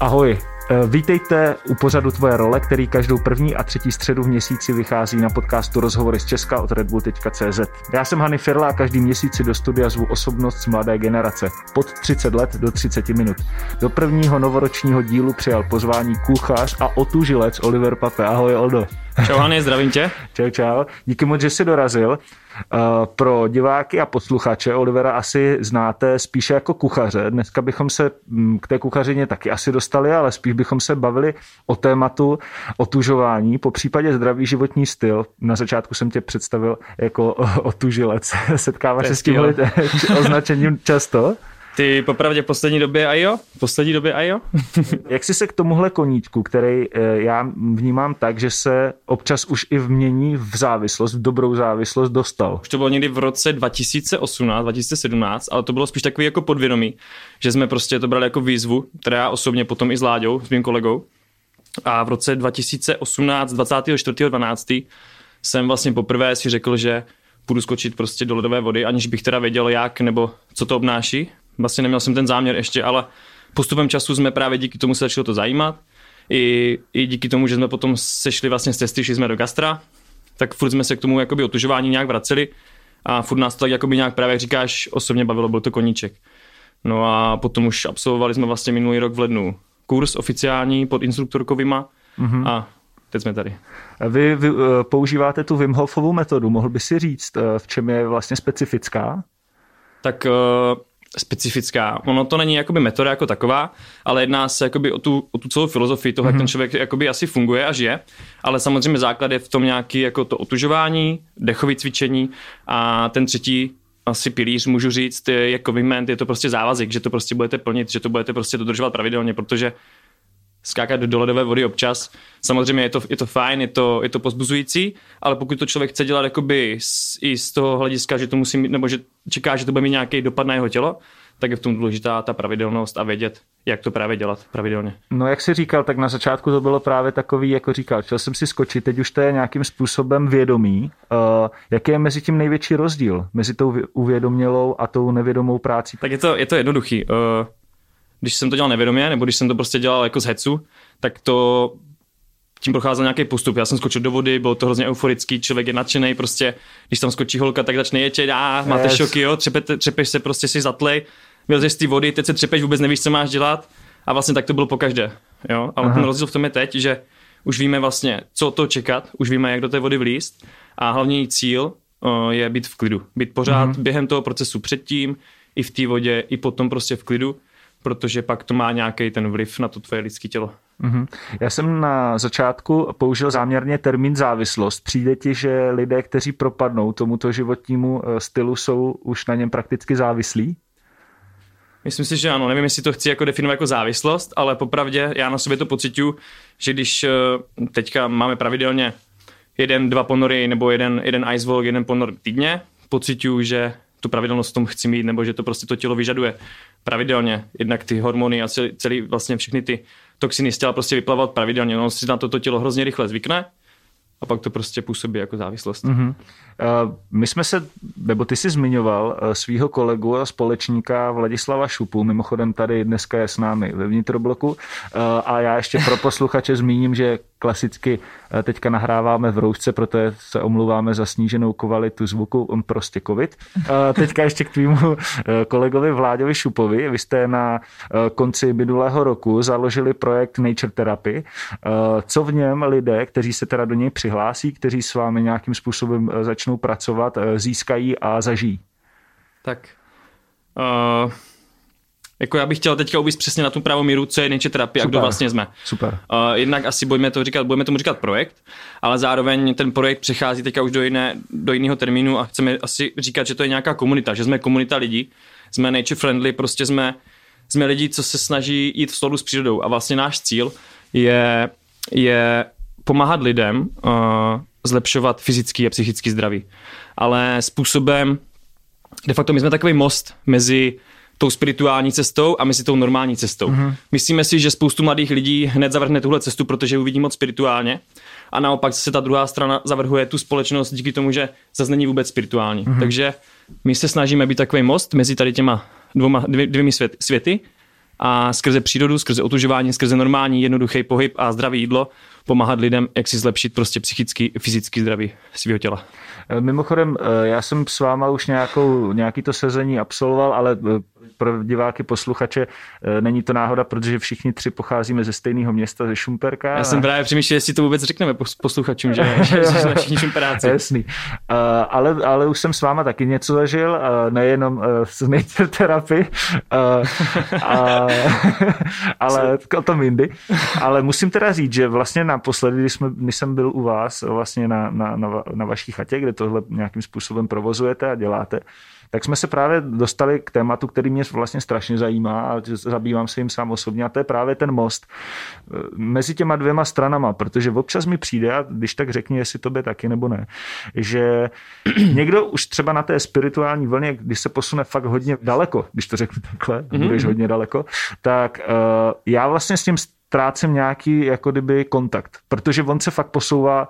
Ahoj, eh, vítejte u pořadu Tvoje role, který každou první a třetí středu v měsíci vychází na podcastu Rozhovory z Česka od redbull.cz. Já jsem Hany Firla a každý měsíc si do studia zvu osobnost z mladé generace, pod 30 let do 30 minut. Do prvního novoročního dílu přijal pozvání kuchař a otužilec Oliver Pape. Ahoj Oldo. Čau Hany, zdravím tě. Čau, čau. Díky moc, že jsi dorazil. Eh, pro diváky a posluchače Olivera asi znáte spíše jako kuchaře. Dneska bychom se mm, k té kuchařině taky asi dostali, ale spíš bychom se bavili o tématu otužování, po případě zdravý životní styl. Na začátku jsem tě představil jako otužilec. Setkáváš se s tím označením často? Ty popravdě v poslední době a jo? V poslední době a jo? Jak jsi se k tomuhle koníčku, který eh, já vnímám tak, že se občas už i vmění v závislost, v dobrou závislost dostal? Už to bylo někdy v roce 2018, 2017, ale to bylo spíš takový jako podvědomí, že jsme prostě to brali jako výzvu, která já osobně potom i s Láďou, s mým kolegou. A v roce 2018, 24.12. jsem vlastně poprvé si řekl, že půjdu skočit prostě do ledové vody, aniž bych teda věděl jak nebo co to obnáší vlastně neměl jsem ten záměr ještě, ale postupem času jsme právě díky tomu se začalo to zajímat. I, I díky tomu, že jsme potom sešli vlastně z testy, šli jsme do gastra, tak furt jsme se k tomu jakoby otužování nějak vraceli a furt nás to tak jakoby nějak právě, jak říkáš, osobně bavilo, byl to koníček. No a potom už absolvovali jsme vlastně minulý rok v lednu kurz oficiální pod instruktorkovýma mm-hmm. a teď jsme tady. Vy, vy eh, používáte tu Wim Hofovou metodu, mohl by si říct, eh, v čem je vlastně specifická? Tak uh, specifická. Ono to není jakoby metoda jako taková, ale jedná se jakoby o tu, o tu celou filozofii toho, mm-hmm. jak ten mhm. člověk jakoby asi funguje a žije. Ale samozřejmě základ je v tom nějaký jako to otužování, dechové cvičení a ten třetí asi pilíř, můžu říct, je jako vyment, je to prostě závazek, že to prostě budete plnit, že to budete prostě dodržovat pravidelně, protože skákat do ledové vody občas. Samozřejmě je to, je to fajn, je to, je to pozbuzující, ale pokud to člověk chce dělat jakoby z, i z toho hlediska, že to musí mít, nebo že čeká, že to bude mít nějaký dopad na jeho tělo, tak je v tom důležitá ta pravidelnost a vědět, jak to právě dělat pravidelně. No jak jsi říkal, tak na začátku to bylo právě takový, jako říkal, chtěl jsem si skočit, teď už to je nějakým způsobem vědomý. Uh, jaký je mezi tím největší rozdíl? Mezi tou uvědomělou a tou nevědomou prácí? Tak je to, je to jednoduchý. Uh, když jsem to dělal nevědomě, nebo když jsem to prostě dělal jako z hecu, tak to tím procházel nějaký postup. Já jsem skočil do vody, bylo to hrozně euforický, člověk je nadšený, prostě, když tam skočí holka, tak začne jetět, a máte yes. šoky, jo, třepete, třepeš se, prostě si zatlej, vylezeš z té vody, teď se třepeš, vůbec nevíš, co máš dělat. A vlastně tak to bylo po každé. Jo? Ale Aha. ten rozdíl v tom je teď, že už víme vlastně, co to čekat, už víme, jak do té vody vlíst a hlavní cíl uh, je být v klidu. Být pořád uh-huh. během toho procesu předtím, i v té vodě, i potom prostě v klidu protože pak to má nějaký ten vliv na to tvoje lidské tělo. Mm-hmm. Já jsem na začátku použil záměrně termín závislost. Přijde ti, že lidé, kteří propadnou tomuto životnímu eh, stylu, jsou už na něm prakticky závislí? Myslím si, že ano. Nevím, jestli to chci jako definovat jako závislost, ale popravdě já na sobě to pocituju, že když eh, teďka máme pravidelně jeden, dva ponory nebo jeden, jeden ice walk, jeden ponor týdně, pocituju, že tu pravidelnost v tom chci mít, nebo že to prostě to tělo vyžaduje pravidelně. Jednak ty hormony a celý, celý vlastně všechny ty toxiny z těla prostě vyplavat pravidelně. No, si na to, to tělo hrozně rychle zvykne a pak to prostě působí jako závislost. Mm-hmm. My jsme se, nebo ty jsi zmiňoval eh, svého kolegu a společníka Vladislava Šupu, mimochodem tady dneska je s námi ve vnitrobloku eh, a já ještě pro posluchače zmíním, že klasicky teďka nahráváme v roušce, proto se omluváme za sníženou kvalitu zvuku, on prostě covid. Teďka ještě k tvýmu kolegovi Vláďovi Šupovi. Vy jste na konci minulého roku založili projekt Nature Therapy. Co v něm lidé, kteří se teda do něj přihlásí, kteří s vámi nějakým způsobem začnou pracovat, získají a zažijí? Tak uh, jako já bych chtěl teďka uvíct přesně na tu pravou míru, co je nature terapie a kdo vlastně jsme. Super. Uh, jednak asi budeme, to říkat, budeme tomu říkat projekt, ale zároveň ten projekt přechází teďka už do, jiné, do jiného termínu a chceme asi říkat, že to je nějaká komunita, že jsme komunita lidí, jsme nature friendly, prostě jsme, jsme lidi, co se snaží jít v souladu s přírodou a vlastně náš cíl je, je pomáhat lidem uh, zlepšovat fyzický a psychický zdraví. Ale způsobem, de facto my jsme takový most mezi tou spirituální cestou a mezi tou normální cestou. Mm-hmm. Myslíme si, že spoustu mladých lidí hned zavrhne tuhle cestu, protože uvidí moc spirituálně a naopak se ta druhá strana zavrhuje tu společnost díky tomu, že zase není vůbec spirituální. Mm-hmm. Takže my se snažíme být takový most mezi tady těma dvěma, dvě, dvěmi svět, světy a skrze přírodu, skrze otužování, skrze normální jednoduchý pohyb a zdravý jídlo pomáhat lidem, jak si zlepšit prostě psychický, fyzický zdraví svého těla. Mimochodem, eh, já jsem s váma už nějakou, nějaký to sezení absolvoval, ale eh, pro diváky, posluchače není to náhoda, protože všichni tři pocházíme ze stejného města, ze Šumperka. Já jsem právě přemýšlel, jestli to vůbec řekneme posluchačům, že, že jsme všichni Šumperáci. Jasný. Ale, ale už jsem s váma taky něco zažil, nejenom z nature terapii, ale o tom jindy. Ale musím teda říct, že vlastně naposledy, když, jsme, když jsem byl u vás vlastně na, na, na, na vaší chatě, kde tohle nějakým způsobem provozujete a děláte, tak jsme se právě dostali k tématu, který mě vlastně strašně zajímá a zabývám se jim sám osobně a to je právě ten most eh, mezi těma dvěma stranama, protože občas mi přijde, a když tak řekni, jestli to by taky nebo ne, že někdo už třeba na té spirituální vlně, když se posune fakt hodně daleko, když to řeknu takhle, mm-hmm. budeš hodně daleko, tak uh, já vlastně s tím ztrácím nějaký jako kdyby kontakt, protože on se fakt posouvá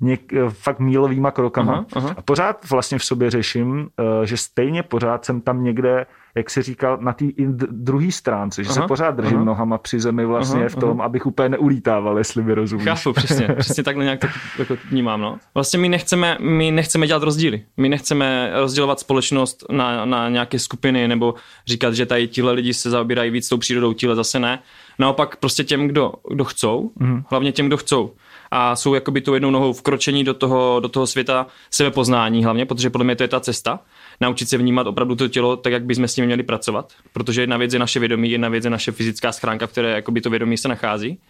něk, fakt mílovýma krokama aha, aha. a pořád vlastně v sobě řeším, eh, že stejně pořád jsem tam někde jak si říkal, na té druhé stránce, že aha, se pořád držím aha. nohama při zemi vlastně aha, v tom, aha. abych úplně neulítával, jestli mi rozumíš. Chápu, přesně, přesně takhle nějak tak jako vnímám. No. Vlastně my nechceme, my nechceme dělat rozdíly. My nechceme rozdělovat společnost na, na nějaké skupiny nebo říkat, že tady tihle lidi se zaobírají víc tou přírodou, tihle zase ne. Naopak prostě těm, kdo, kdo chcou, mm. hlavně těm, kdo chcou a jsou jakoby tu jednou nohou vkročení do toho, do toho světa sebepoznání hlavně, protože podle mě to je ta cesta, naučit se vnímat opravdu to tělo tak, jak bychom s ním měli pracovat, protože jedna věc je naše vědomí, jedna věc je naše fyzická schránka, v které jakoby to vědomí se nachází.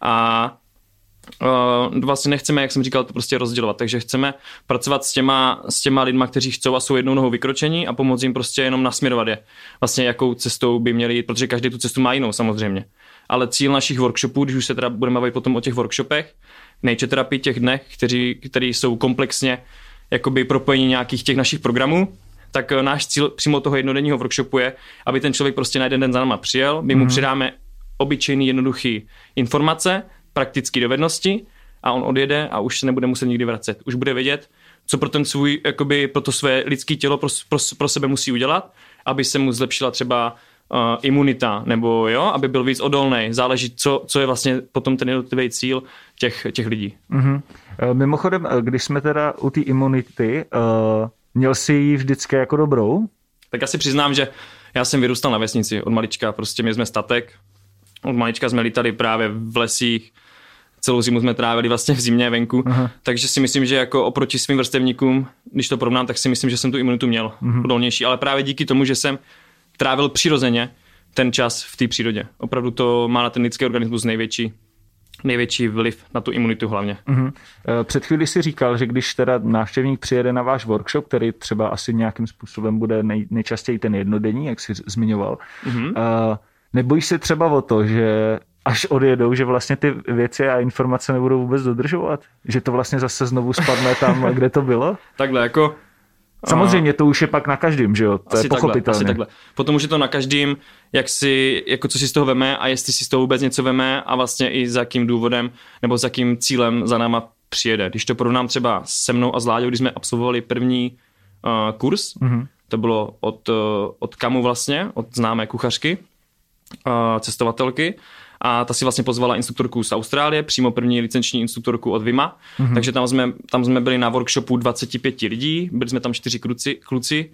A Uh, vlastně nechceme, jak jsem říkal, to prostě rozdělovat, takže chceme pracovat s těma, s těma lidma, kteří chcou a jsou jednou nohou vykročení a pomoct jim prostě jenom nasměrovat je. Vlastně jakou cestou by měli jít, protože každý tu cestu má jinou samozřejmě. Ale cíl našich workshopů, když už se teda budeme bavit potom o těch workshopech, nature terapii těch dnech, kteří, který jsou komplexně jakoby propojení nějakých těch našich programů, tak eh, náš cíl přímo toho jednodenního workshopu je, aby ten člověk prostě na jeden den za náma přijel, my mu mm-hmm. přidáme obyčejný, jednoduchý informace, praktické dovednosti a on odjede a už se nebude muset nikdy vracet. Už bude vědět, co pro ten svůj, jakoby pro to své lidské tělo pro, pro, pro sebe musí udělat, aby se mu zlepšila třeba uh, imunita, nebo jo, aby byl víc odolný. Záleží, co, co je vlastně potom ten jednotlivý cíl těch, těch lidí. Mm-hmm. Mimochodem, když jsme teda u té imunity, uh, měl jsi ji vždycky jako dobrou? Tak asi přiznám, že já jsem vyrůstal na vesnici od malička, prostě my jsme statek, od malička jsme lítali právě v lesích, celou zimu jsme trávili vlastně v zimě venku, Aha. takže si myslím, že jako oproti svým vrstevníkům, když to porovnám, tak si myslím, že jsem tu imunitu měl uh-huh. odolnější, ale právě díky tomu, že jsem trávil přirozeně ten čas v té přírodě. Opravdu to má na ten lidský organismus největší největší vliv na tu imunitu hlavně. Uh-huh. Před chvíli si říkal, že když teda návštěvník přijede na váš workshop, který třeba asi nějakým způsobem bude nej, nejčastěji ten jednodenní, jak jsi zmiňoval, uh-huh. uh, nebojíš se třeba o to, že až odjedou, že vlastně ty věci a informace nebudou vůbec dodržovat? Že to vlastně zase znovu spadne tam, kde to bylo? Takhle, jako Samozřejmě to už je pak na každém, že jo? To asi je pochopitelné. Takhle, asi takhle. Potom už je to na každém, jak si, jako co si z toho veme a jestli si z toho vůbec něco veme a vlastně i za jakým důvodem nebo za jakým cílem za náma přijede. Když to porovnám třeba se mnou a s Láďou, když jsme absolvovali první uh, kurz, mm-hmm. to bylo od, uh, od Kamu vlastně, od známé kuchařky, uh, cestovatelky, a ta si vlastně pozvala instruktorku z Austrálie, přímo první licenční instruktorku od Vima, mm-hmm. takže tam jsme, tam jsme byli na workshopu 25 lidí, byli jsme tam čtyři kluci, kluci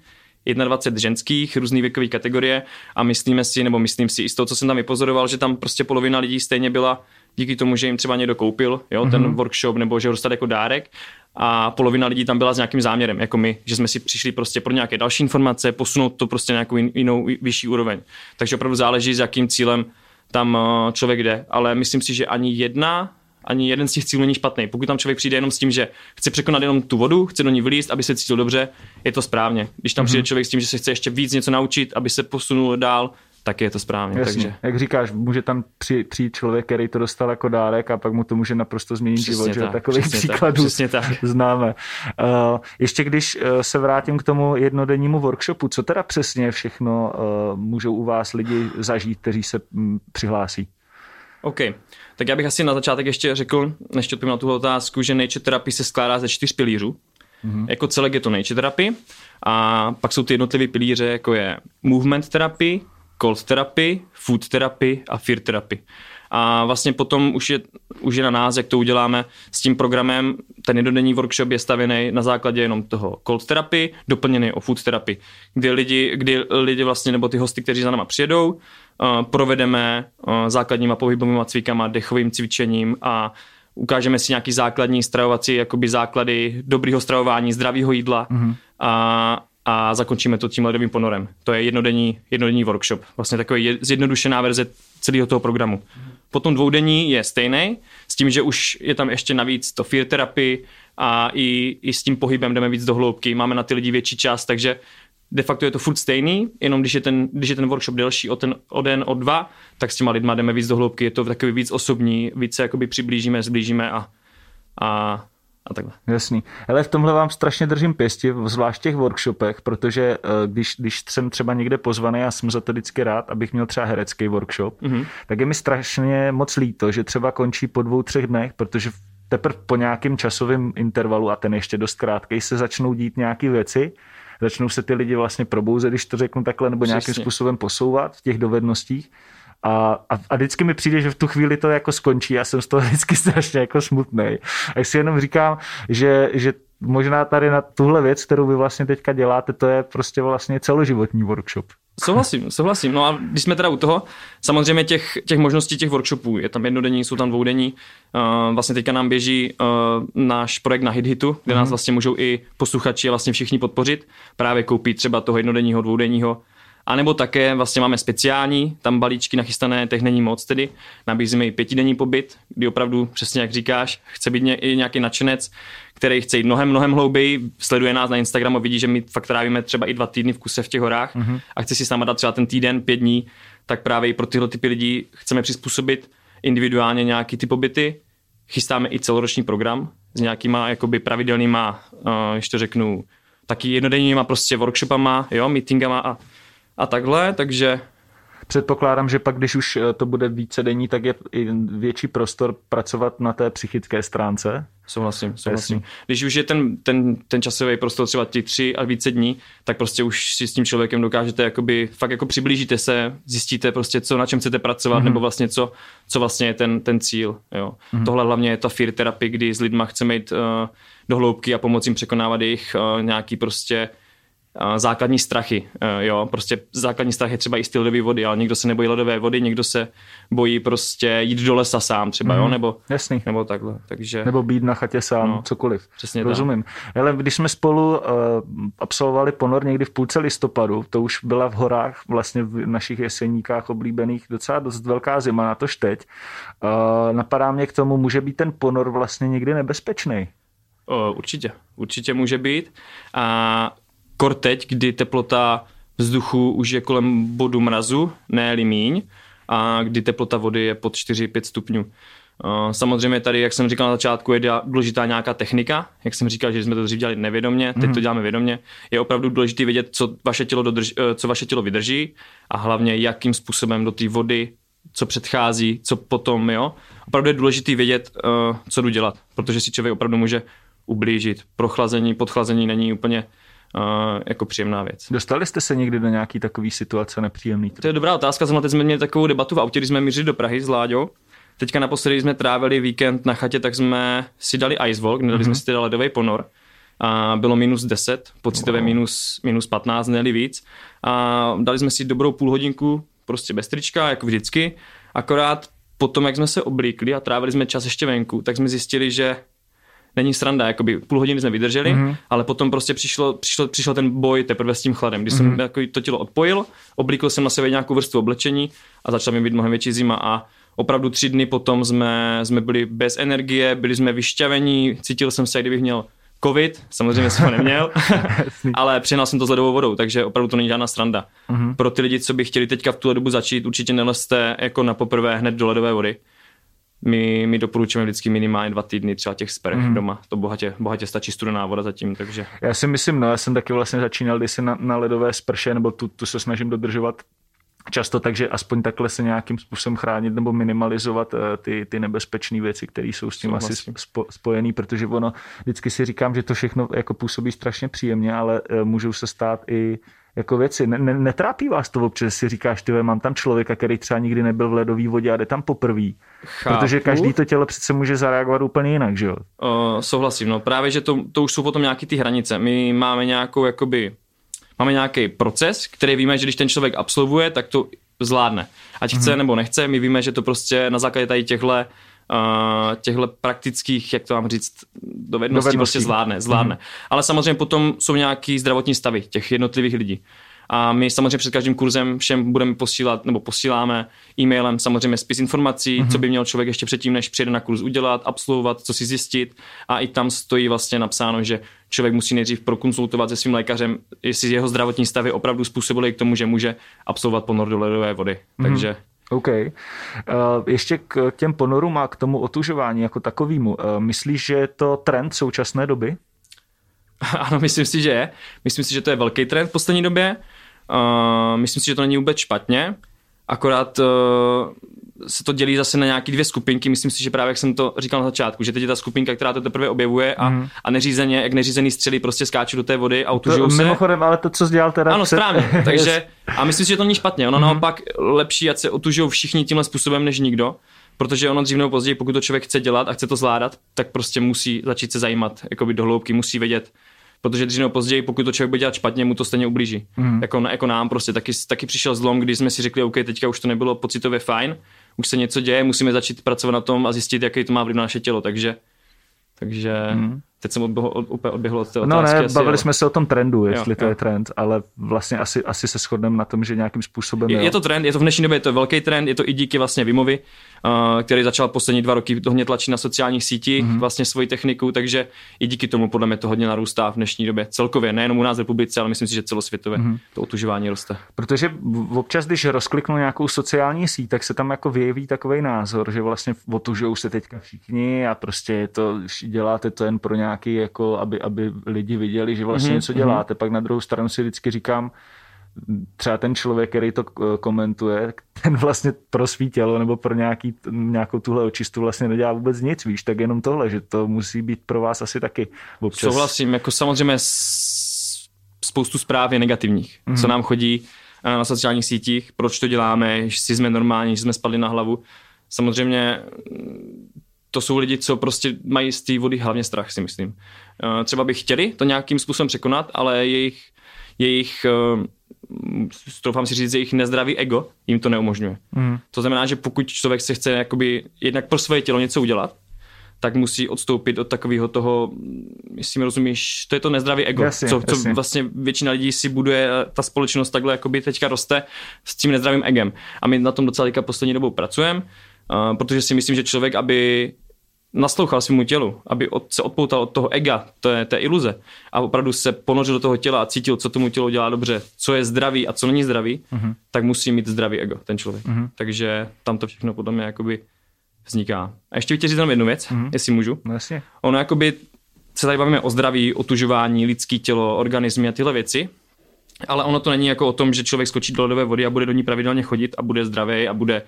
21 ženských, různé věkové kategorie a myslíme si, nebo myslím si i z toho, co jsem tam vypozoroval, že tam prostě polovina lidí stejně byla díky tomu, že jim třeba někdo koupil jo, mm-hmm. ten mhm. workshop nebo že ho dostali jako dárek a polovina lidí tam byla s nějakým záměrem, jako my, že jsme si přišli prostě pro nějaké další informace, posunout to prostě nějakou jinou, vyšší úroveň. Takže opravdu záleží, s jakým cílem tam eh, člověk jde, ale myslím si, že ani jedna ani jeden z těch cílů není špatný. Pokud tam člověk přijde jenom s tím, že chce překonat jenom tu vodu, chce do ní vylíst, aby se cítil dobře, je to správně. Když tam mm-hmm. přijde člověk s tím, že se chce ještě víc něco naučit, aby se posunul dál, tak je to správně. Jasně. Takže... Jak říkáš, může tam při, přijít člověk, který to dostal jako dárek a pak mu to může naprosto změnit přesně život. Tak, že? Takových příkladů tak, tak. známe. Uh, ještě když uh, se vrátím k tomu jednodennímu workshopu, co teda přesně všechno uh, můžou u vás lidi zažít, kteří se um, přihlásí? OK, tak já bych asi na začátek ještě řekl, než odpovím na tuhle otázku, že nature therapy se skládá ze čtyř pilířů. Mm-hmm. Jako celek je to nature therapy a pak jsou ty jednotlivé pilíře, jako je movement therapy, cold therapy, food therapy a fear therapy. A vlastně potom už je, už je na nás, jak to uděláme s tím programem. Ten jednodenní workshop je stavěný na základě jenom toho cold therapy, doplněný o food therapy, kdy lidi, kdy lidi vlastně, nebo ty hosty, kteří za náma přijedou, uh, provedeme uh, základníma pohybovými cvikama, dechovým cvičením a ukážeme si nějaký základní stravovací jakoby základy dobrýho stravování, zdravého jídla mm-hmm. a, a zakončíme to tím ledovým ponorem. To je jednodenní, jednodenní workshop, vlastně takový zjednodušená verze celého toho programu. Potom dvoudenní je stejný, s tím, že už je tam ještě navíc to fear therapy a i, i s tím pohybem jdeme víc do hloubky, máme na ty lidi větší čas, takže de facto je to furt stejný, jenom když je ten, když je ten workshop delší o, ten, o den, o dva, tak s těma lidma jdeme víc do hloubky, je to takový víc osobní, víc se jakoby přiblížíme, zblížíme a, a a takhle. Jasný. Ale v tomhle vám strašně držím pěsti, zvlášť v těch workshopech, protože eh, když, když jsem třeba někde pozvaný, já jsem za to vždycky rád, abych měl třeba herecký workshop, mm-hmm. tak je mi strašně moc líto, že třeba končí po dvou, třech dnech, protože teprve po nějakém časovém intervalu, a ten ještě dost krátký, se začnou dít nějaké věci, začnou se ty lidi vlastně probouzet, když to řeknu takhle, nebo Přesně. nějakým způsobem posouvat v těch dovednostích. A, a, a vždycky mi přijde, že v tu chvíli to jako skončí. Já jsem z toho vždycky strašně jako smutný. A si jenom říkám, že, že možná tady na tuhle věc, kterou vy vlastně teďka děláte, to je prostě vlastně celoživotní workshop. Souhlasím, souhlasím. No a když jsme teda u toho, samozřejmě těch, těch možností těch workshopů, je tam jednodenní, jsou tam dvoudenní. Uh, vlastně teďka nám běží uh, náš projekt na HitHitu, kde mm-hmm. nás mhm. vlastně můžou i posluchači vlastně všichni podpořit. Právě koupit třeba toho jednodenního, dvoudenního a nebo také vlastně máme speciální, tam balíčky nachystané, těch není moc tedy. Nabízíme i pětidenní pobyt, kdy opravdu, přesně jak říkáš, chce být i nějaký nadšenec, který chce jít mnohem, mnohem hlouběji, sleduje nás na Instagramu, vidí, že my fakt trávíme třeba i dva týdny v kuse v těch horách mm-hmm. a chce si s náma dát třeba ten týden, pět dní, tak právě i pro tyhle typy lidí chceme přizpůsobit individuálně nějaký ty pobyty. Chystáme i celoroční program s nějakýma jakoby pravidelnýma, uh, ještě řeknu, taky jednodenníma prostě workshopama, jo, meetingama a a takhle, takže Předpokládám, že pak, když už eh, to bude více denní, tak je i větší prostor pracovat na té psychické stránce. Souhlasím, souhlasím. Když už je ten, ten, ten časový prostor třeba těch tři a více dní, tak prostě už si s tím člověkem dokážete jakoby, fakt jako přiblížíte se, zjistíte prostě, co, na čem chcete pracovat, mm-hmm. nebo vlastně co, co vlastně je ten, ten cíl. Jo. Mm-hmm. Tohle hlavně je ta fear terapie, kdy s lidma chceme jít uh, do hloubky a pomoci jim překonávat jejich uh, nějaký prostě základní strachy. E, jo, prostě základní strach je třeba i styl ledové vody, ale někdo se nebojí ledové vody, někdo se bojí prostě jít do lesa sám třeba, mm, jo, mhm. nebo, jasný. nebo takhle. Takže... Nebo být na chatě sám, no, cokoliv. Přesně Rozumím. Ale když jsme spolu uh, absolvovali ponor někdy v půlce listopadu, to už byla v horách, vlastně v našich jeseníkách oblíbených, docela dost velká zima, na tož teď. Uh, napadá mě k tomu, může být ten ponor vlastně někdy nebezpečný? Určitě, určitě může být. A kor teď, kdy teplota vzduchu už je kolem bodu mrazu, ne míň, a kdy teplota vody je pod 4-5 stupňů. Samozřejmě tady, jak jsem říkal na začátku, je důležitá nějaká technika. Jak jsem říkal, že jsme to dřív dělali nevědomě, teď mm. to děláme vědomě. Je opravdu důležité vědět, co vaše tělo, dodrž, eh, co vaše tělo vydrží a hlavně jakým způsobem do té vody, co předchází, co potom, jo. Opravdu je důležité vědět, eh, co jdu dělat, protože si člověk opravdu může ublížit. Prochlazení, podchlazení není úplně jako příjemná věc. Dostali jste se někdy do nějaký takový situace nepříjemný? To je dobrá otázka. Zrovna teď jsme měli takovou debatu v autě, když jsme mířili do Prahy s Láďou. Teďka naposledy jsme trávili víkend na chatě, tak jsme si dali ice walk, nedali mm-hmm. jsme si teda ledový ponor. A bylo minus 10, pocitově wow. minus, minus 15, ne víc. A dali jsme si dobrou půl hodinku, prostě bez trička, jako vždycky. Akorát potom, jak jsme se oblíkli a trávili jsme čas ještě venku, tak jsme zjistili, že není sranda, jakoby půl hodiny jsme vydrželi, mm-hmm. ale potom prostě přišlo, přišlo, přišel ten boj teprve s tím chladem, kdy mm-hmm. jsem mhm. jako to tělo odpojil, oblíkl jsem na sebe nějakou vrstvu oblečení a začala mi být mnohem větší zima a opravdu tři dny potom jsme, jsme byli bez energie, byli jsme vyšťavení, cítil jsem se, kdybych měl covid, samozřejmě jsem ho neměl, ale přihnal jsem to s ledovou vodou, takže opravdu to není žádná sranda. Mm-hmm. Pro ty lidi, co by chtěli teďka v tuhle dobu začít, určitě nelezte jako na poprvé hned do ledové vody my, my doporučujeme vždycky minimálně dva týdny třeba těch sprch mm. doma. To bohatě, bohatě stačí studená voda zatím, takže... Já si myslím, no, já jsem taky vlastně začínal kdysi na, na ledové sprše, nebo tu, tu se snažím dodržovat často, takže aspoň takhle se nějakým způsobem chránit nebo minimalizovat uh, ty, ty nebezpečné věci, které jsou s tím asi spo, spojený, protože ono, vždycky si říkám, že to všechno jako působí strašně příjemně, ale uh, můžou se stát i jako věci. Ne, ne, netrápí vás to občas, si říkáš, ty mám tam člověka, který třeba nikdy nebyl v ledové vodě a jde tam poprvé. Protože každý to tělo přece může zareagovat úplně jinak, že jo? Uh, souhlasím, no právě, že to, to už jsou potom nějaké ty hranice. My máme nějakou, jakoby, máme nějaký proces, který víme, že když ten člověk absolvuje, tak to zvládne. Ať chce mm-hmm. nebo nechce, my víme, že to prostě na základě tady těchto těchto praktických, jak to mám říct, dovedností, dovedností. prostě zvládne. zvládne. Mm-hmm. Ale samozřejmě potom jsou nějaký zdravotní stavy těch jednotlivých lidí. A my samozřejmě před každým kurzem všem budeme posílat, nebo posíláme e-mailem samozřejmě spis informací, mm-hmm. co by měl člověk ještě předtím, než přijde na kurz udělat, absolvovat, co si zjistit. A i tam stojí vlastně napsáno, že člověk musí nejdřív prokonsultovat se svým lékařem, jestli jeho zdravotní stavy opravdu způsobily k tomu, že může absolvovat ponor do ledové vody. Mm-hmm. Takže OK. Uh, ještě k těm ponorům a k tomu otužování jako takovému. Uh, myslíš, že je to trend současné doby? Ano, myslím si, že je. Myslím si, že to je velký trend v poslední době. Uh, myslím si, že to není vůbec špatně. Akorát se to dělí zase na nějaké dvě skupinky. Myslím si, že právě jak jsem to říkal na začátku, že teď je ta skupinka, která to teprve objevuje a, mm. a neřízeně, jak neřízený střely prostě skáčou do té vody a utužují se. Mimochodem, ale to, co jsi dělal teda. Ano, před... správně. Takže a myslím si, že to není špatně. Ono mm. naopak lepší, ať se otužují všichni tímhle způsobem než nikdo. Protože ono dřív nebo později, pokud to člověk chce dělat a chce to zvládat, tak prostě musí začít se zajímat jakoby do hloubky, musí vědět, protože dřív nebo později, pokud to člověk bude dělat špatně, mu to stejně ublíží. Mm. Jako, jako, nám prostě taky, taky přišel zlom, kdy jsme si řekli, OK, teďka už to nebylo pocitově fajn, už se něco děje, musíme začít pracovat na tom a zjistit, jaký to má vliv na naše tělo. Takže, takže mm. Teď jsem odběhl, úplně odběhl od té otázky. No ne, asi, bavili ale... jsme se o tom trendu, jestli jo, to jo. je trend, ale vlastně asi, asi se shodneme na tom, že nějakým způsobem... Je, je to trend, je to v dnešní době je to velký trend, je to i díky vlastně Vimovi, uh, který začal poslední dva roky hodně tlačit na sociálních sítích, mm-hmm. vlastně svoji techniku, takže i díky tomu podle mě to hodně narůstá v dnešní době. Celkově, nejenom u nás v republice, ale myslím si, že celosvětově mm-hmm. to otužování roste. Protože občas, když rozkliknu nějakou sociální síť, tak se tam jako vyjeví takový názor, že vlastně otužují se teďka všichni a prostě je to, děláte to jen pro nějaký jako aby, aby lidi viděli, že vlastně mm-hmm. něco děláte. Pak na druhou stranu si vždycky říkám, třeba ten člověk, který to komentuje, ten vlastně pro svý tělo nebo pro nějaký, nějakou tuhle očistu vlastně nedělá vůbec nic, víš, tak jenom tohle, že to musí být pro vás asi taky občas. Souhlasím, jako samozřejmě spoustu zpráv je negativních, mm-hmm. co mhm. nám chodí eh, na sociálních sítích, proč to děláme, jestli jsme normální, že jsme spadli na hlavu. Samozřejmě to jsou lidi, co prostě mají z té vody hlavně strach, si myslím. Eh, třeba by chtěli to nějakým způsobem překonat, ale jejich, jejich troufám si říct, jejich nezdravý ego jim to neumožňuje. Mm. To znamená, že pokud člověk se chce jakoby jednak pro svoje tělo něco udělat, tak musí odstoupit od takového toho, jestli mi rozumíš, to je to nezdravý ego, jasně, co, co jasně. vlastně většina lidí si buduje, ta společnost takhle jakoby teďka roste s tím nezdravým egem. A my na tom docela teďka poslední dobou pracujeme Uh, protože si myslím, že člověk, aby naslouchal svému tělu, aby od, se odpoutal od toho ega, to je té iluze, a opravdu se ponořil do toho těla a cítil, co tomu tělu dělá dobře, co je zdravý a co není zdravý, uh-huh. tak musí mít zdravý ego, ten člověk. Uh-huh. Takže tam to všechno podle mě jakoby vzniká. A ještě bych říct jenom jednu věc, uh-huh. jestli můžu. No jasně. Ono jakoby se tady bavíme o zdraví, otužování, lidský tělo, organismy a tyhle věci, ale ono to není jako o tom, že člověk skočí do ledové vody a bude do ní pravidelně chodit a bude zdravý a bude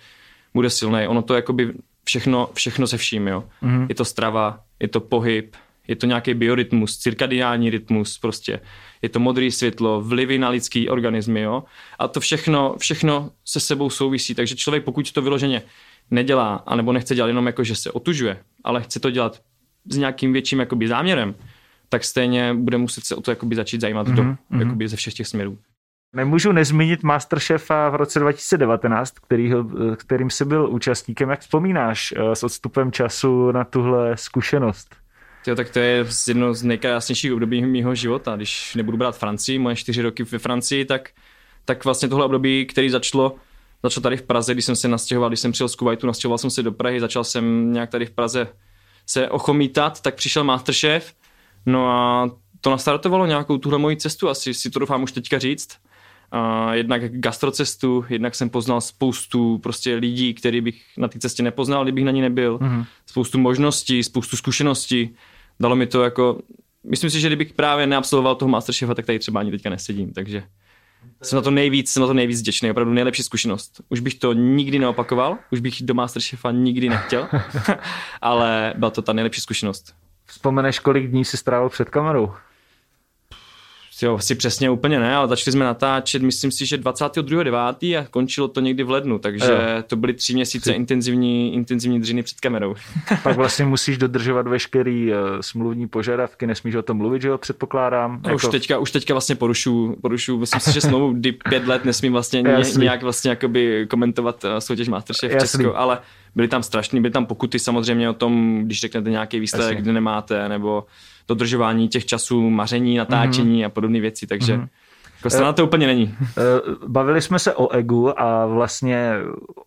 bude silný. Ono to jakoby všechno, všechno se vším, jo. Mm-hmm. Je to strava, je to pohyb, je to nějaký biorytmus, cirkadiální rytmus prostě. Je to modré světlo, vlivy na lidský organismy, jo. A to všechno, všechno se sebou souvisí, takže člověk pokud to vyloženě nedělá, anebo nechce dělat jenom jako, že se otužuje, ale chce to dělat s nějakým větším jakoby záměrem, tak stejně bude muset se o to jakoby začít zajímat mm-hmm. do, mhm, mhm. jakoby ze všech těch směrů. Nemůžu nezmínit Masterchefa v roce 2019, kterýho, kterým jsi byl účastníkem. Jak vzpomínáš eh, s odstupem času na tuhle zkušenost? Jo, tak to je jedno z nejkrásnějších období mého života. Když nebudu brát Francii, moje čtyři roky ve Francii, tak, tak vlastně tohle období, který začalo, začalo tady v Praze, když jsem se nastěhoval, když jsem přijel z Kuwaitu, nastěhoval jsem se do Prahy, začal jsem nějak tady v Praze se ochomítat, tak přišel Masterchef, no a to nastartovalo nějakou tuhle moji cestu, asi si to doufám už teďka říct. Uh, jednak gastrocestu, jednak jsem poznal spoustu prostě lidí, který bych na té cestě nepoznal, kdybych na ní nebyl. Mm-hmm. Spoustu možností, spoustu zkušeností. Dalo mi to jako... Myslím si, že kdybych právě neabsolvoval toho Masterchefa, tak tady třeba ani teďka nesedím, takže jsem na to nejvíc, jsem na to nejvíc vděčný, opravdu nejlepší zkušenost. Už bych to nikdy neopakoval, už bych do Masterchefa nikdy nechtěl, ale byla to ta nejlepší zkušenost. Vzpomeneš, kolik dní jsi strávil před kamerou? Jo, si přesně úplně ne, ale začali jsme natáčet, myslím si, že 22.9. a končilo to někdy v lednu, takže jo. to byly tři měsíce intenzivní, intenzivní dřiny před kamerou. Pak vlastně musíš dodržovat veškerý uh, smluvní požadavky, nesmíš o tom mluvit, že jo, předpokládám. Jako... Už, teďka, už teďka vlastně porušu, porušu myslím si, že smlouvu kdy pět let nesmím vlastně Jasný. nějak vlastně jakoby komentovat uh, soutěž Masterchef v Česku, ale byly tam strašný, byly tam pokuty samozřejmě o tom, když řeknete nějaký výsledek, kde nemáte, nebo dodržování těch časů, maření, natáčení mm-hmm. a podobné věci, takže mm-hmm. Jako na to úplně není. Eh, bavili jsme se o egu a vlastně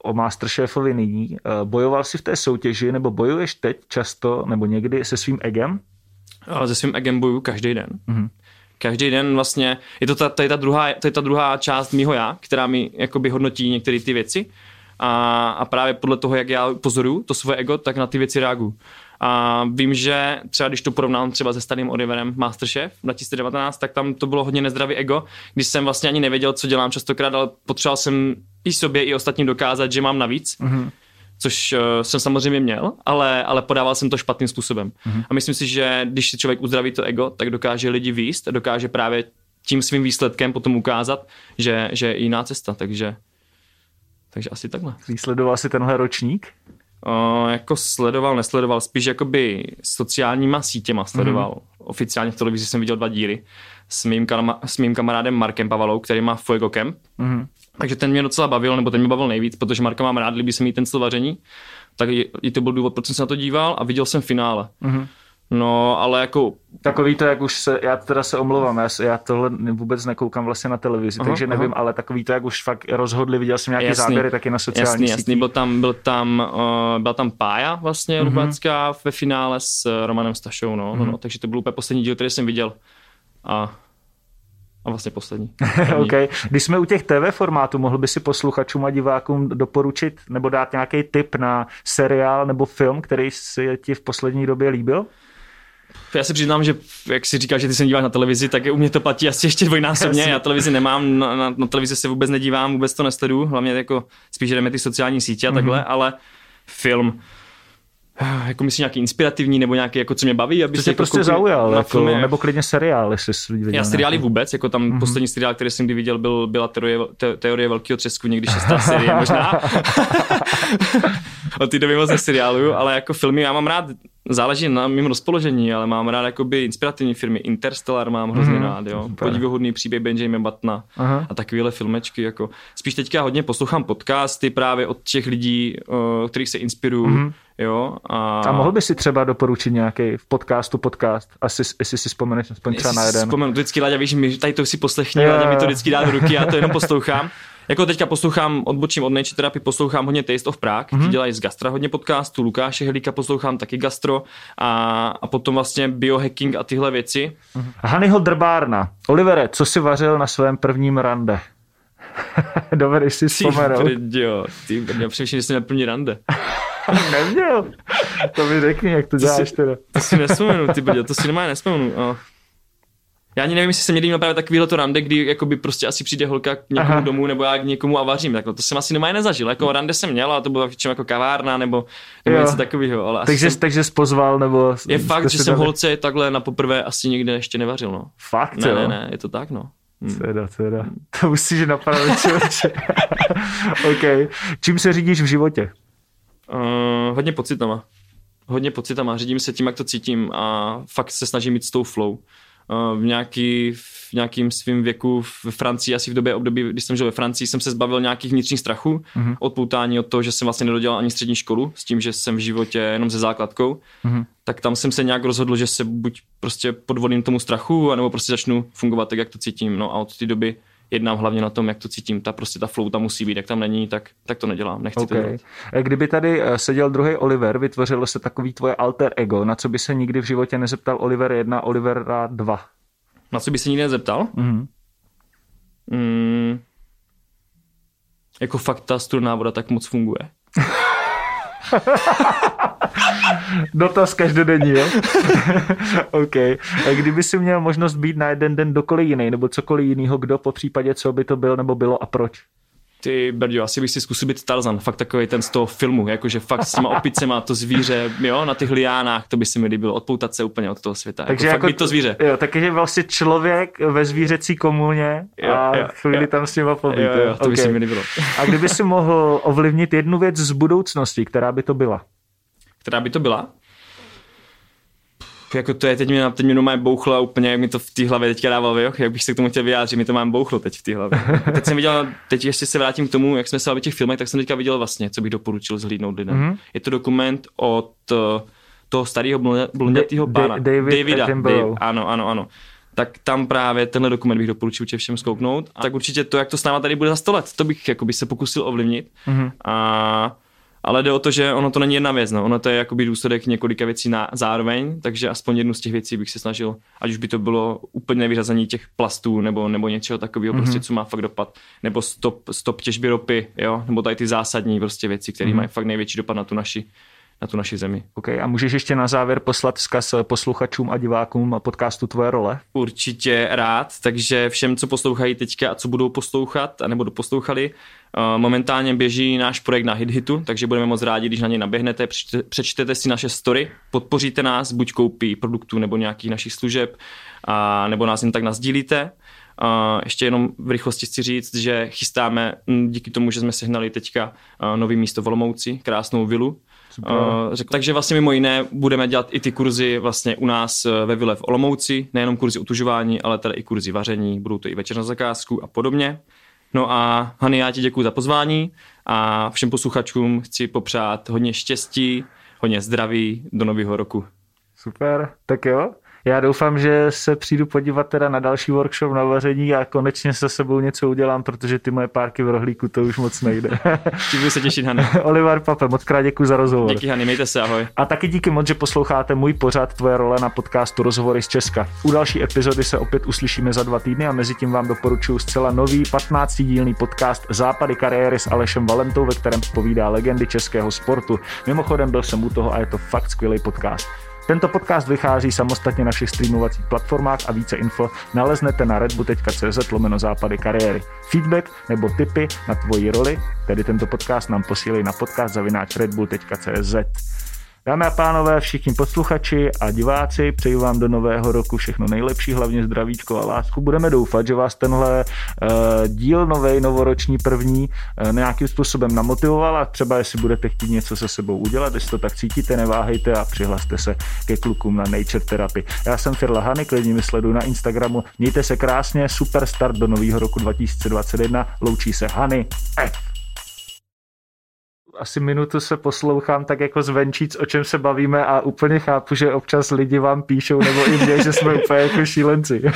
o Masterchefovi nyní. Eh, bojoval jsi v té soutěži nebo bojuješ teď často nebo někdy se svým egem? Se svým egem bojuju každý den. Mm-hmm. Každý den vlastně, je to ta, je ta, druhá, je ta druhá část mýho já, která mi jakoby hodnotí některé ty věci a, a právě podle toho, jak já pozoruju to svoje ego, tak na ty věci reaguju. A vím, že třeba když to porovnám třeba se starým Oliverem Masterchef 2019, tak tam to bylo hodně nezdravý ego, když jsem vlastně ani nevěděl, co dělám častokrát, ale potřeboval jsem i sobě, i ostatním dokázat, že mám navíc. Mm-hmm což uh, jsem samozřejmě měl, ale, ale podával jsem to špatným způsobem. Mm-hmm. A myslím si, že když si člověk uzdraví to ego, tak dokáže lidi výst a dokáže právě tím svým výsledkem potom ukázat, že, že je jiná cesta, takže, takže asi takhle. Sledoval jsi tenhle ročník? Uh, jako sledoval, nesledoval, spíš jakoby sociálníma sítěma sledoval. Mm-hmm. Oficiálně v televizi jsem viděl dva díly s mým, kam- s mým kamarádem Markem Pavalou, který má Fuego Camp. Mm-hmm. Takže ten mě docela bavil, nebo ten mě bavil nejvíc, protože Marka mám rád, líbí se mi ten styl vaření. Tak i to byl důvod, proč jsem se na to díval a viděl jsem finále. Mm-hmm. No, ale jako... Takový to, jak už se, já teda se omlouvám, já, já tohle vůbec nekoukám vlastně na televizi, aha, takže nevím, aha. ale takový to, jak už fakt rozhodli, viděl jsem nějaké jasný, záběry taky na sociálních jasný, sítích. Jasný, byl tam, byl tam, uh, byla tam Pája vlastně, mm-hmm. Rubacká ve finále s Romanem Stašou, no, mm-hmm. no, no, takže to byl úplně poslední díl, který jsem viděl. A a vlastně poslední. okay. Když jsme u těch TV formátů, mohl by si posluchačům a divákům doporučit nebo dát nějaký tip na seriál nebo film, který si ti v poslední době líbil? Já se přiznám, že jak si říkal, že ty se díváš na televizi, tak u mě to platí asi ještě dvojnásobně. Já televizi nemám, na, na, na televizi se vůbec nedívám, vůbec to nesledu, hlavně jako spíš jdeme ty sociální sítě a mm-hmm. takhle, ale film, jako myslím nějaký inspirativní nebo nějaký, jako co mě baví. Aby co tě jako prostě zaujal, jako, filmy. nebo klidně seriál, jestli jsi viděl. Já seriály nějaký. vůbec, jako tam mm-hmm. poslední seriál, který jsem kdy viděl, byl, byla teorie, te, teorie velkého třesku, někdy šestá série možná. Od té doby moc seriálu, ale jako filmy já mám rád, záleží na mým rozpoložení, ale mám rád jakoby inspirativní filmy. Interstellar mám hrozně mm, rád, jo. Podivuhodný příběh Benjamina Buttona Aha. a takovéhle filmečky, jako. Spíš teďka hodně poslouchám podcasty právě od těch lidí, o kterých se inspiruju, mm. jo. A... a mohl by si třeba doporučit nějaký v podcastu podcast, asi, jestli si vzpomeneš aspoň třeba na jeden. Vzpomenu, vždycky Láďa, víš, mi tady to si poslechni, yeah. mi to vždycky dá do ruky, já to jenom poslouchám. Jako teďka poslouchám, odbočím od Nature Therapy, poslouchám hodně Taste of Prague, mm-hmm. dělají z gastra hodně podcastů, Lukáše Helíka poslouchám taky gastro a, a potom vlastně biohacking a tyhle věci. Mm-hmm. Hanyho Drbárna. Olivere, co si vařil na svém prvním rande? Dovedeš si vzpomenout. Ty jo, ty já přemýšlím, že jsi první rande. Neměl. To mi řekni, jak to, to děláš si, teda. To si nespomenu, ty brdě, to si nemá nespomenu. Oh. Já ani nevím, jestli jsem někdy měl právě takovýhle to rande, kdy jakoby prostě asi přijde holka k někomu Aha. domů nebo já k někomu a vařím. Tak to jsem asi nemá nezažil. Jako rande jsem měl, a to bylo většinou jako kavárna nebo, nebo něco takového. Ale takže, jsem... takže jsi pozval nebo... Je fakt, že jsem dali... holce takhle na poprvé asi nikde ještě nevařil. No. Fakt, ne, jo? Ne, ne, je to tak, no. Hmm. Teda, teda. To musíš napravit člověče. OK. Čím se řídíš v životě? Uh, hodně pocitama. Hodně pocitama. Řídím se tím, jak to cítím a fakt se snažím mít s tou flow. V, nějaký, v nějakým svým věku v Francii, asi v době období, když jsem žil ve Francii, jsem se zbavil nějakých vnitřních strachů, mm-hmm. odpoutání od toho, že jsem vlastně nedodělal ani střední školu, s tím, že jsem v životě jenom se základkou, mm-hmm. tak tam jsem se nějak rozhodl, že se buď prostě podvolím tomu strachu, anebo prostě začnu fungovat tak, jak to cítím. No a od té doby jednám hlavně na tom, jak to cítím. Ta prostě ta flow tam musí být, jak tam není, tak, tak to nedělám, nechci okay. to dělat. Eh, kdyby tady eh, seděl druhý Oliver, vytvořilo se takový tvoje alter ego, na co by se nikdy v životě nezeptal Oliver 1, Oliver 2? Na co by se nikdy nezeptal? Mm-hmm. Mm, jako fakt ta strunná voda tak moc funguje. Dotaz každodenní, jo? OK. A kdyby si měl možnost být na jeden den dokoliv jiný, nebo cokoliv jiného, kdo po případě, co by to byl, nebo bylo a proč? Ty, Berdio, asi bych si zkusil být Tarzan, fakt takový ten z toho filmu, jakože fakt s těma opicema, to zvíře, jo, na těch liánách, to by si mi líbilo, odpoutat se úplně od toho světa, Takže jako, jako fakt to zvíře. Jo, takže vlastně člověk ve zvířecí komuně jo, a jo, chvíli jo. tam s nima pobít. Jo, jo, to okay. by si mi líbilo. a kdyby si mohl ovlivnit jednu věc z budoucnosti, která by to byla? Která by to byla? jako to je, teď mě, teď mě má bouchlo úplně jak mi to v té hlavě teďka dávalo, jo? jak bych se k tomu chtěl vyjádřit, mi to mám bouchlo teď v té hlavě. Teď jsem viděl, teď ještě se vrátím k tomu, jak jsme se v těch filmech, tak jsem teďka viděl vlastně, co bych doporučil zhlídnout lidem. Mm-hmm. Je to dokument od uh, toho starého blondětého pána. David Davida. Dave, ano, ano, ano tak tam právě tenhle dokument bych doporučil všem zkouknout. A tak určitě to, jak to s náma tady bude za 100 let, to bych jako by se pokusil ovlivnit. Mm-hmm. A ale jde o to, že ono to není jedna věc, no. ono to je jakoby důsledek několika věcí na zároveň, takže aspoň jednu z těch věcí bych se snažil, ať už by to bylo úplně vyřazení těch plastů nebo, nebo něčeho takového, mm-hmm. prostě, co má fakt dopad, nebo stop, stop těžby ropy, jo, nebo tady ty zásadní prostě věci, které mm-hmm. mají fakt největší dopad na tu naši na tu naši zemi. Ok, a můžeš ještě na závěr poslat vzkaz posluchačům a divákům podcastu Tvoje role? Určitě rád, takže všem, co poslouchají teďka a co budou poslouchat, nebo doposlouchali, eh, momentálně běží náš projekt na HitHitu, takže budeme moc rádi, když na něj naběhnete, přečtete si naše story, podpoříte nás, buď koupí produktů nebo nějakých našich služeb, a, nebo nás jen tak nazdílíte. Uh, ještě jenom v rychlosti chci říct, že chystáme díky tomu, že jsme sehnali teďka uh, nový místo v Olomouci, krásnou vilu, Uh, řekl, takže vlastně mimo jiné budeme dělat i ty kurzy vlastně u nás eh, ve Vile v Olomouci, nejenom kurzy utužování, ale tady i kurzy vaření, budou to i večer na zakázku a podobně. No a Hany, já ti děkuji za pozvání a všem posluchačům chci popřát hodně štěstí, hodně zdraví do nového roku. Super, tak jo. Já doufám, že se přijdu podívat teda na další workshop na vaření a konečně se sebou něco udělám, protože ty moje párky v rohlíku to už moc nejde. Ti se těšit, Hany. Oliver Pape, moc krát děkuji za rozhovor. Díky, Hany, mějte se, ahoj. A taky díky moc, že posloucháte můj pořad Tvoje role na podcastu Rozhovory z Česka. U další epizody se opět uslyšíme za dva týdny a mezi tím vám doporučuji zcela nový 15-dílný podcast Západy kariéry s Alešem Valentou, ve kterém povídá legendy českého sportu. Mimochodem byl jsem u toho a je to fakt skvělý podcast. Tento podcast vychází samostatně na všech streamovacích platformách a více info naleznete na redbu.cz lomeno západy kariéry. Feedback nebo tipy na tvoji roli, tedy tento podcast nám posílej na podcast zavináč redbull.cz. Dámy a pánové, všichni posluchači a diváci, přeju vám do nového roku všechno nejlepší, hlavně zdravíčko a lásku. Budeme doufat, že vás tenhle uh, díl novej, novoroční první uh, nějakým způsobem namotivoval a třeba jestli budete chtít něco se sebou udělat, jestli to tak cítíte, neváhejte a přihlaste se ke klukům na Nature Therapy. Já jsem Firla Hany, klidně mi sleduj na Instagramu. Mějte se krásně, super start do nového roku 2021. Loučí se Hany F asi minutu se poslouchám tak jako zvenčíc, o čem se bavíme a úplně chápu, že občas lidi vám píšou nebo i mě, že jsme úplně jako šílenci.